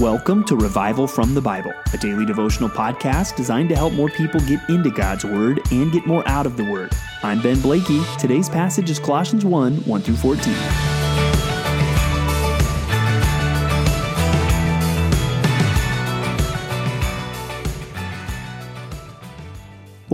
Welcome to Revival from the Bible, a daily devotional podcast designed to help more people get into God's Word and get more out of the Word. I'm Ben Blakey. Today's passage is Colossians 1 1 through 14.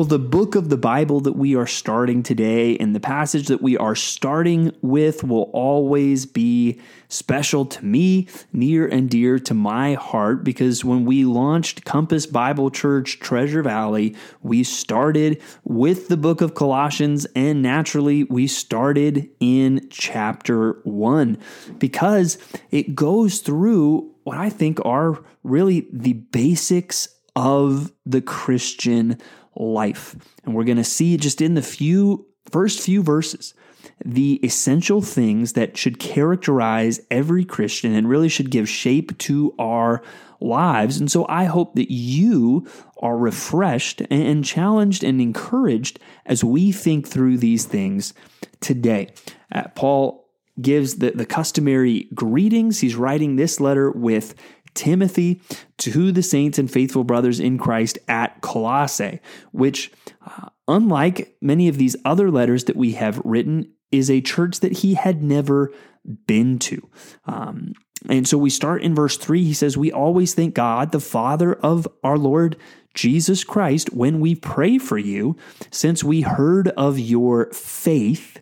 Well, the book of the Bible that we are starting today and the passage that we are starting with will always be special to me, near and dear to my heart, because when we launched Compass Bible Church Treasure Valley, we started with the book of Colossians, and naturally, we started in chapter one because it goes through what I think are really the basics of the Christian life. And we're going to see just in the few first few verses the essential things that should characterize every Christian and really should give shape to our lives. And so I hope that you are refreshed and challenged and encouraged as we think through these things today. Uh, Paul gives the, the customary greetings. He's writing this letter with Timothy to the saints and faithful brothers in Christ at Colossae, which, uh, unlike many of these other letters that we have written, is a church that he had never been to. Um, and so we start in verse 3. He says, We always thank God, the Father of our Lord Jesus Christ, when we pray for you, since we heard of your faith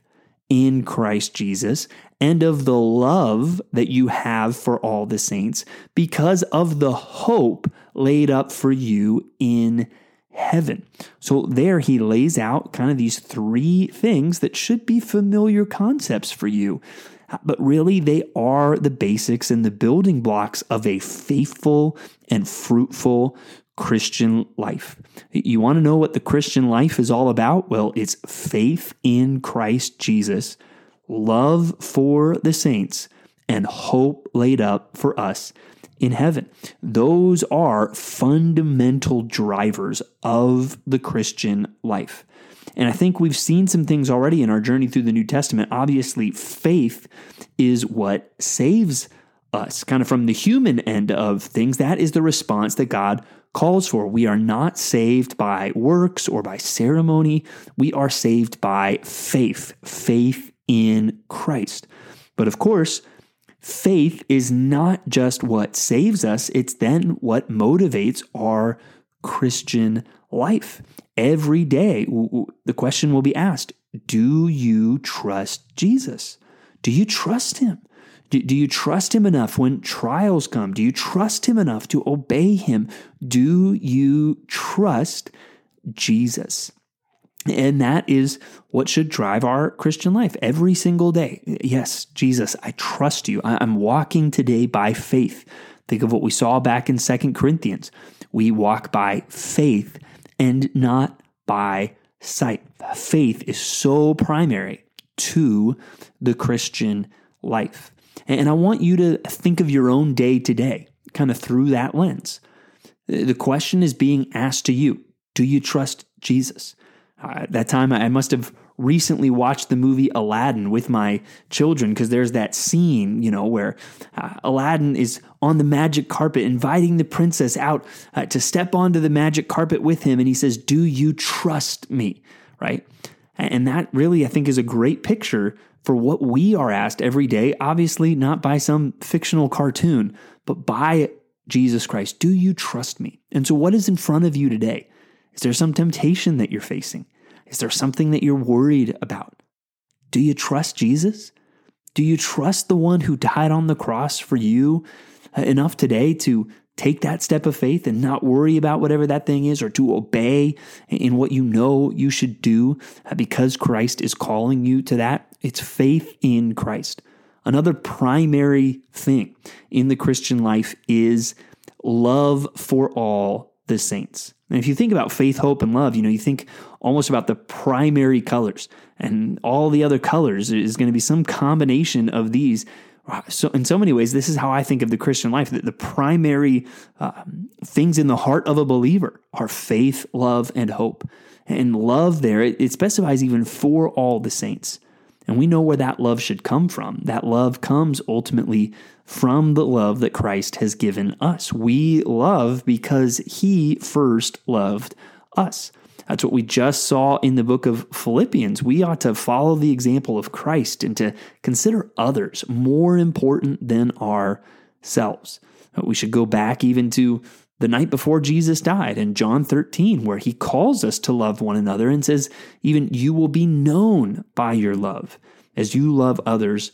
in Christ Jesus and of the love that you have for all the saints because of the hope laid up for you in heaven. So there he lays out kind of these three things that should be familiar concepts for you. But really, they are the basics and the building blocks of a faithful and fruitful Christian life. You want to know what the Christian life is all about? Well, it's faith in Christ Jesus love for the saints, and hope laid up for us in heaven. Those are fundamental drivers of the Christian life. And I think we've seen some things already in our journey through the New Testament. Obviously, faith is what saves us, kind of from the human end of things. That is the response that God calls for. We are not saved by works or by ceremony. We are saved by faith, faith in Christ. But of course, faith is not just what saves us, it's then what motivates our Christian life. Every day, the question will be asked Do you trust Jesus? Do you trust him? Do, you trust him enough when trials come? Do you trust him enough to obey him? Do you trust Jesus? And that is what should drive our Christian life every single day. Yes, Jesus, I trust you. I'm walking today by faith. Think of what we saw back in Second Corinthians. We walk by faith and not by sight. Faith is so primary to the Christian life. And I want you to think of your own day today, kind of through that lens. The question is being asked to you Do you trust Jesus? Uh, that time I must have recently watched the movie Aladdin with my children because there's that scene, you know, where uh, Aladdin is on the magic carpet inviting the princess out uh, to step onto the magic carpet with him. And he says, Do you trust me? Right. And that really, I think, is a great picture for what we are asked every day. Obviously, not by some fictional cartoon, but by Jesus Christ. Do you trust me? And so, what is in front of you today? Is there some temptation that you're facing? Is there something that you're worried about? Do you trust Jesus? Do you trust the one who died on the cross for you uh, enough today to take that step of faith and not worry about whatever that thing is or to obey in what you know you should do uh, because Christ is calling you to that? It's faith in Christ. Another primary thing in the Christian life is love for all the saints. And if you think about faith, hope, and love, you know, you think almost about the primary colors, and all the other colors is going to be some combination of these. So, in so many ways, this is how I think of the Christian life that the primary um, things in the heart of a believer are faith, love, and hope. And love there, it, it specifies even for all the saints. And we know where that love should come from. That love comes ultimately from the love that Christ has given us. We love because he first loved us. That's what we just saw in the book of Philippians. We ought to follow the example of Christ and to consider others more important than ourselves. We should go back even to the night before Jesus died in John 13, where he calls us to love one another and says, even you will be known by your love as you love others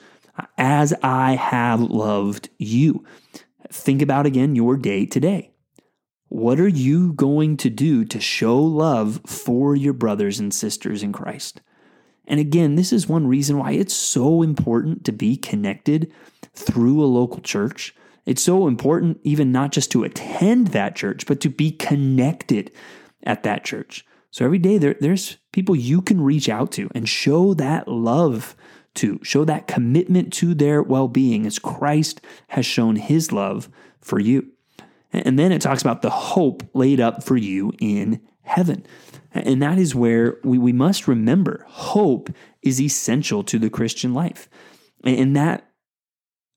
as I have loved you. Think about again your day today. What are you going to do to show love for your brothers and sisters in Christ? And again, this is one reason why it's so important to be connected through a local church it's so important, even not just to attend that church, but to be connected at that church. So every day there, there's people you can reach out to and show that love to, show that commitment to their well being as Christ has shown his love for you. And then it talks about the hope laid up for you in heaven. And that is where we, we must remember hope is essential to the Christian life. And that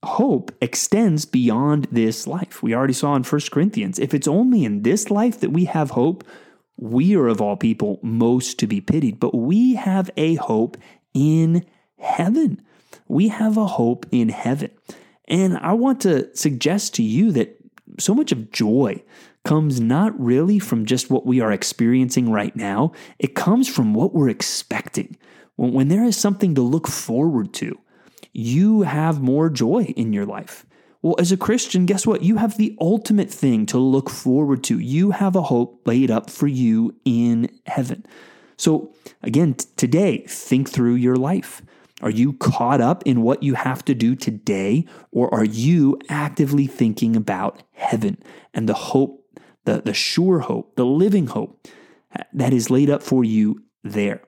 hope extends beyond this life. We already saw in 1 Corinthians if it's only in this life that we have hope, we are of all people most to be pitied. But we have a hope in heaven. We have a hope in heaven. And I want to suggest to you that so much of joy comes not really from just what we are experiencing right now, it comes from what we're expecting. When, there is something to look forward to, you have more joy in your life. Well, as a Christian, guess what? You have the ultimate thing to look forward to. You have a hope laid up for you in heaven. So, again, t- today, think through your life. Are you caught up in what you have to do today, or are you actively thinking about heaven and the hope, the, the sure hope, the living hope uh, that is laid up for you there?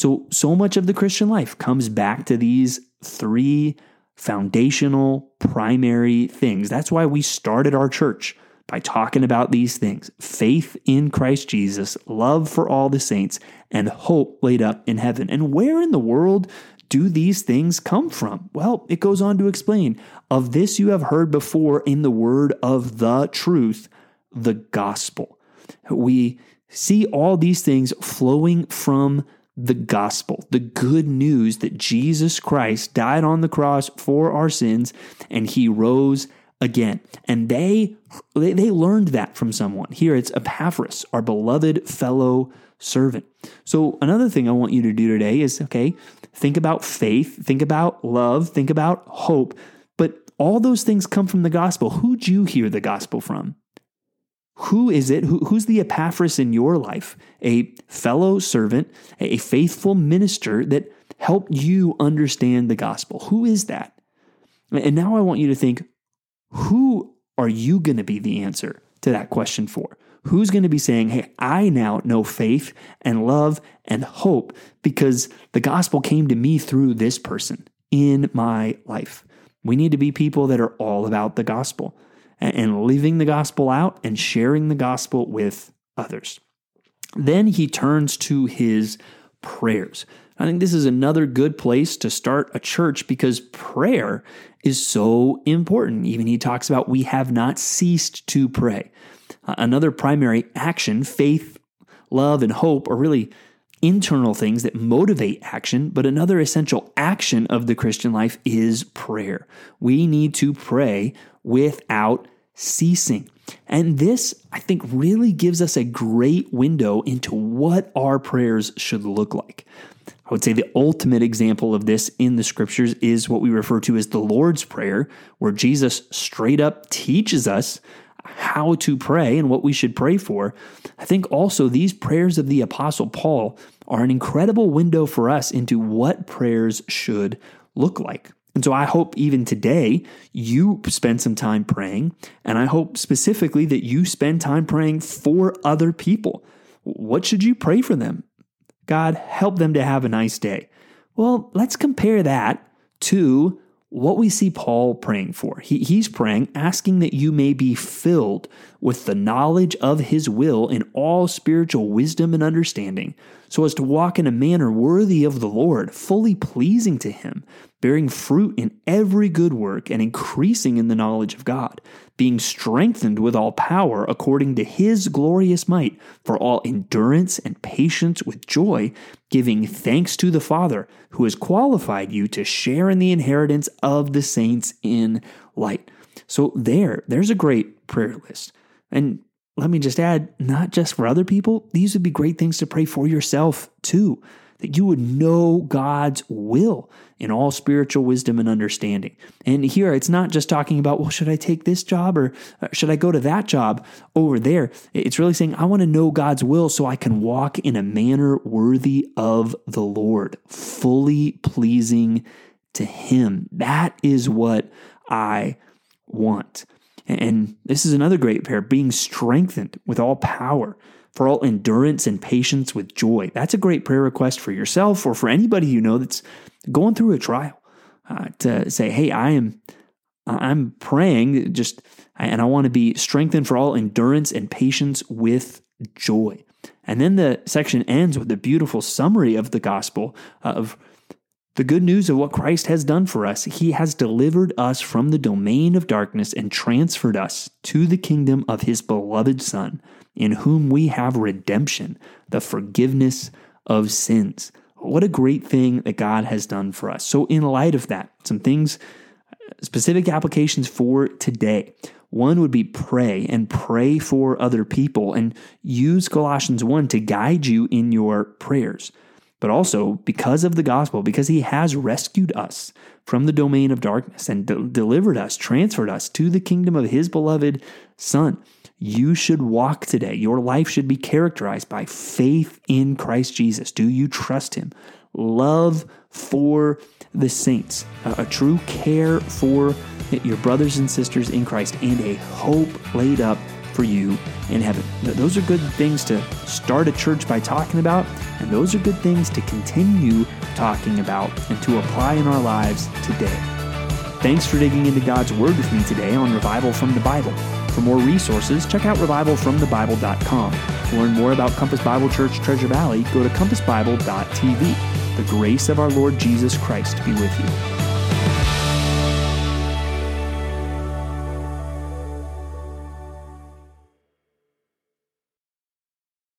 So, so much of the Christian life comes back to these three foundational, primary things. That's why we started our church by talking about these things faith in Christ Jesus, love for all the saints, and hope laid up in heaven. And where in the world do these things come from? Well, it goes on to explain of this you have heard before in the word of the truth, the gospel. We see all these things flowing from the gospel, the good news that Jesus Christ died on the cross for our sins and he rose again. And they they learned that from someone. Here it's Epaphras, our beloved fellow servant. So another thing I want you to do today is okay, think about faith, think about love, think about hope, but all those things come from the gospel. Who'd you hear the gospel from? Who is it? Who, who's the Epaphras in your life? A fellow servant, a faithful minister that helped you understand the gospel. Who is that? And now I want you to think who are you going to be the answer to that question for? Who's going to be saying, Hey, I now know faith and love and hope because the gospel came to me through this person in my life? We need to be people that are all about the gospel and living the gospel out and sharing the gospel with others. Then he turns to his prayers. I think this is another good place to start a church because prayer is so important. Even he talks about we have not ceased to pray. Another primary action, faith, love, and hope are really internal things that motivate action, but another essential action of the Christian life is prayer. We need to pray without ceasing. And this, I think, really gives us a great window into what our prayers should look like. I would say the ultimate example of this in the scriptures is what we refer to as the Lord's Prayer, where Jesus straight up teaches us how to pray and what we should pray for. I think also these prayers of the Apostle Paul are an incredible window for us into what prayers should look like. And so I hope even today you spend some time praying. And I hope specifically that you spend time praying for other people. What should you pray for them? God, help them to have a nice day. Well, let's compare that to what we see Paul praying for. He, he's praying, asking that you may be filled with the knowledge of his will in all spiritual wisdom and understanding, so as to walk in a manner worthy of the Lord, fully pleasing to Him, bearing fruit in every good work and increasing in the knowledge of God, being strengthened with all power according to His glorious might, for all endurance and patience with joy, giving thanks to the Father who has qualified you to share in the inheritance of the saints in light. So there, there's a great prayer list. And let me just add, not just for other people, these would be great things to pray for yourself too, that you would know God's will in all spiritual wisdom and understanding. And here it's not just talking about, well, should I take this job or uh, should I go to that job over there? It's really saying, I want to know God's will so I can walk in a manner worthy of the Lord, fully pleasing to Him. That is what I want. And this is another great prayer being strengthened with all power for all endurance and patience with joy. That's a great prayer request for yourself or for anybody you know that's going through a trial. Uh, to say, hey, I am, I'm praying just, and I want to be strengthened for all endurance and patience with joy. And then the section ends with a beautiful summary of the gospel of the good news of what Christ has done for us, He has delivered us from the domain of darkness and transferred us to the kingdom of His beloved Son, in whom we have redemption, the forgiveness of sins. What a great thing that God has done for us. So, in light of that, some things, specific applications for today. One would be pray and pray for other people and use Colossians 1 to guide you in your prayers but also because of the gospel, because he has rescued us from the domain of darkness and de- delivered us, transferred us to the kingdom of his beloved Son. You should walk today. Your life should be characterized by faith in Christ Jesus. Do you trust him? Love for the saints, a, true care for your brothers and sisters in Christ, and a hope laid up for you in heaven. Those are good things to start a church by talking about, and those are good things to continue talking about and to apply in our lives today. Thanks for digging into God's Word with me today on Revival from the Bible. For more resources, check out revivalfromthebible.com. To learn more about Compass Bible Church Treasure Valley, go to compassbible.tv. The grace of our Lord Jesus Christ be with you.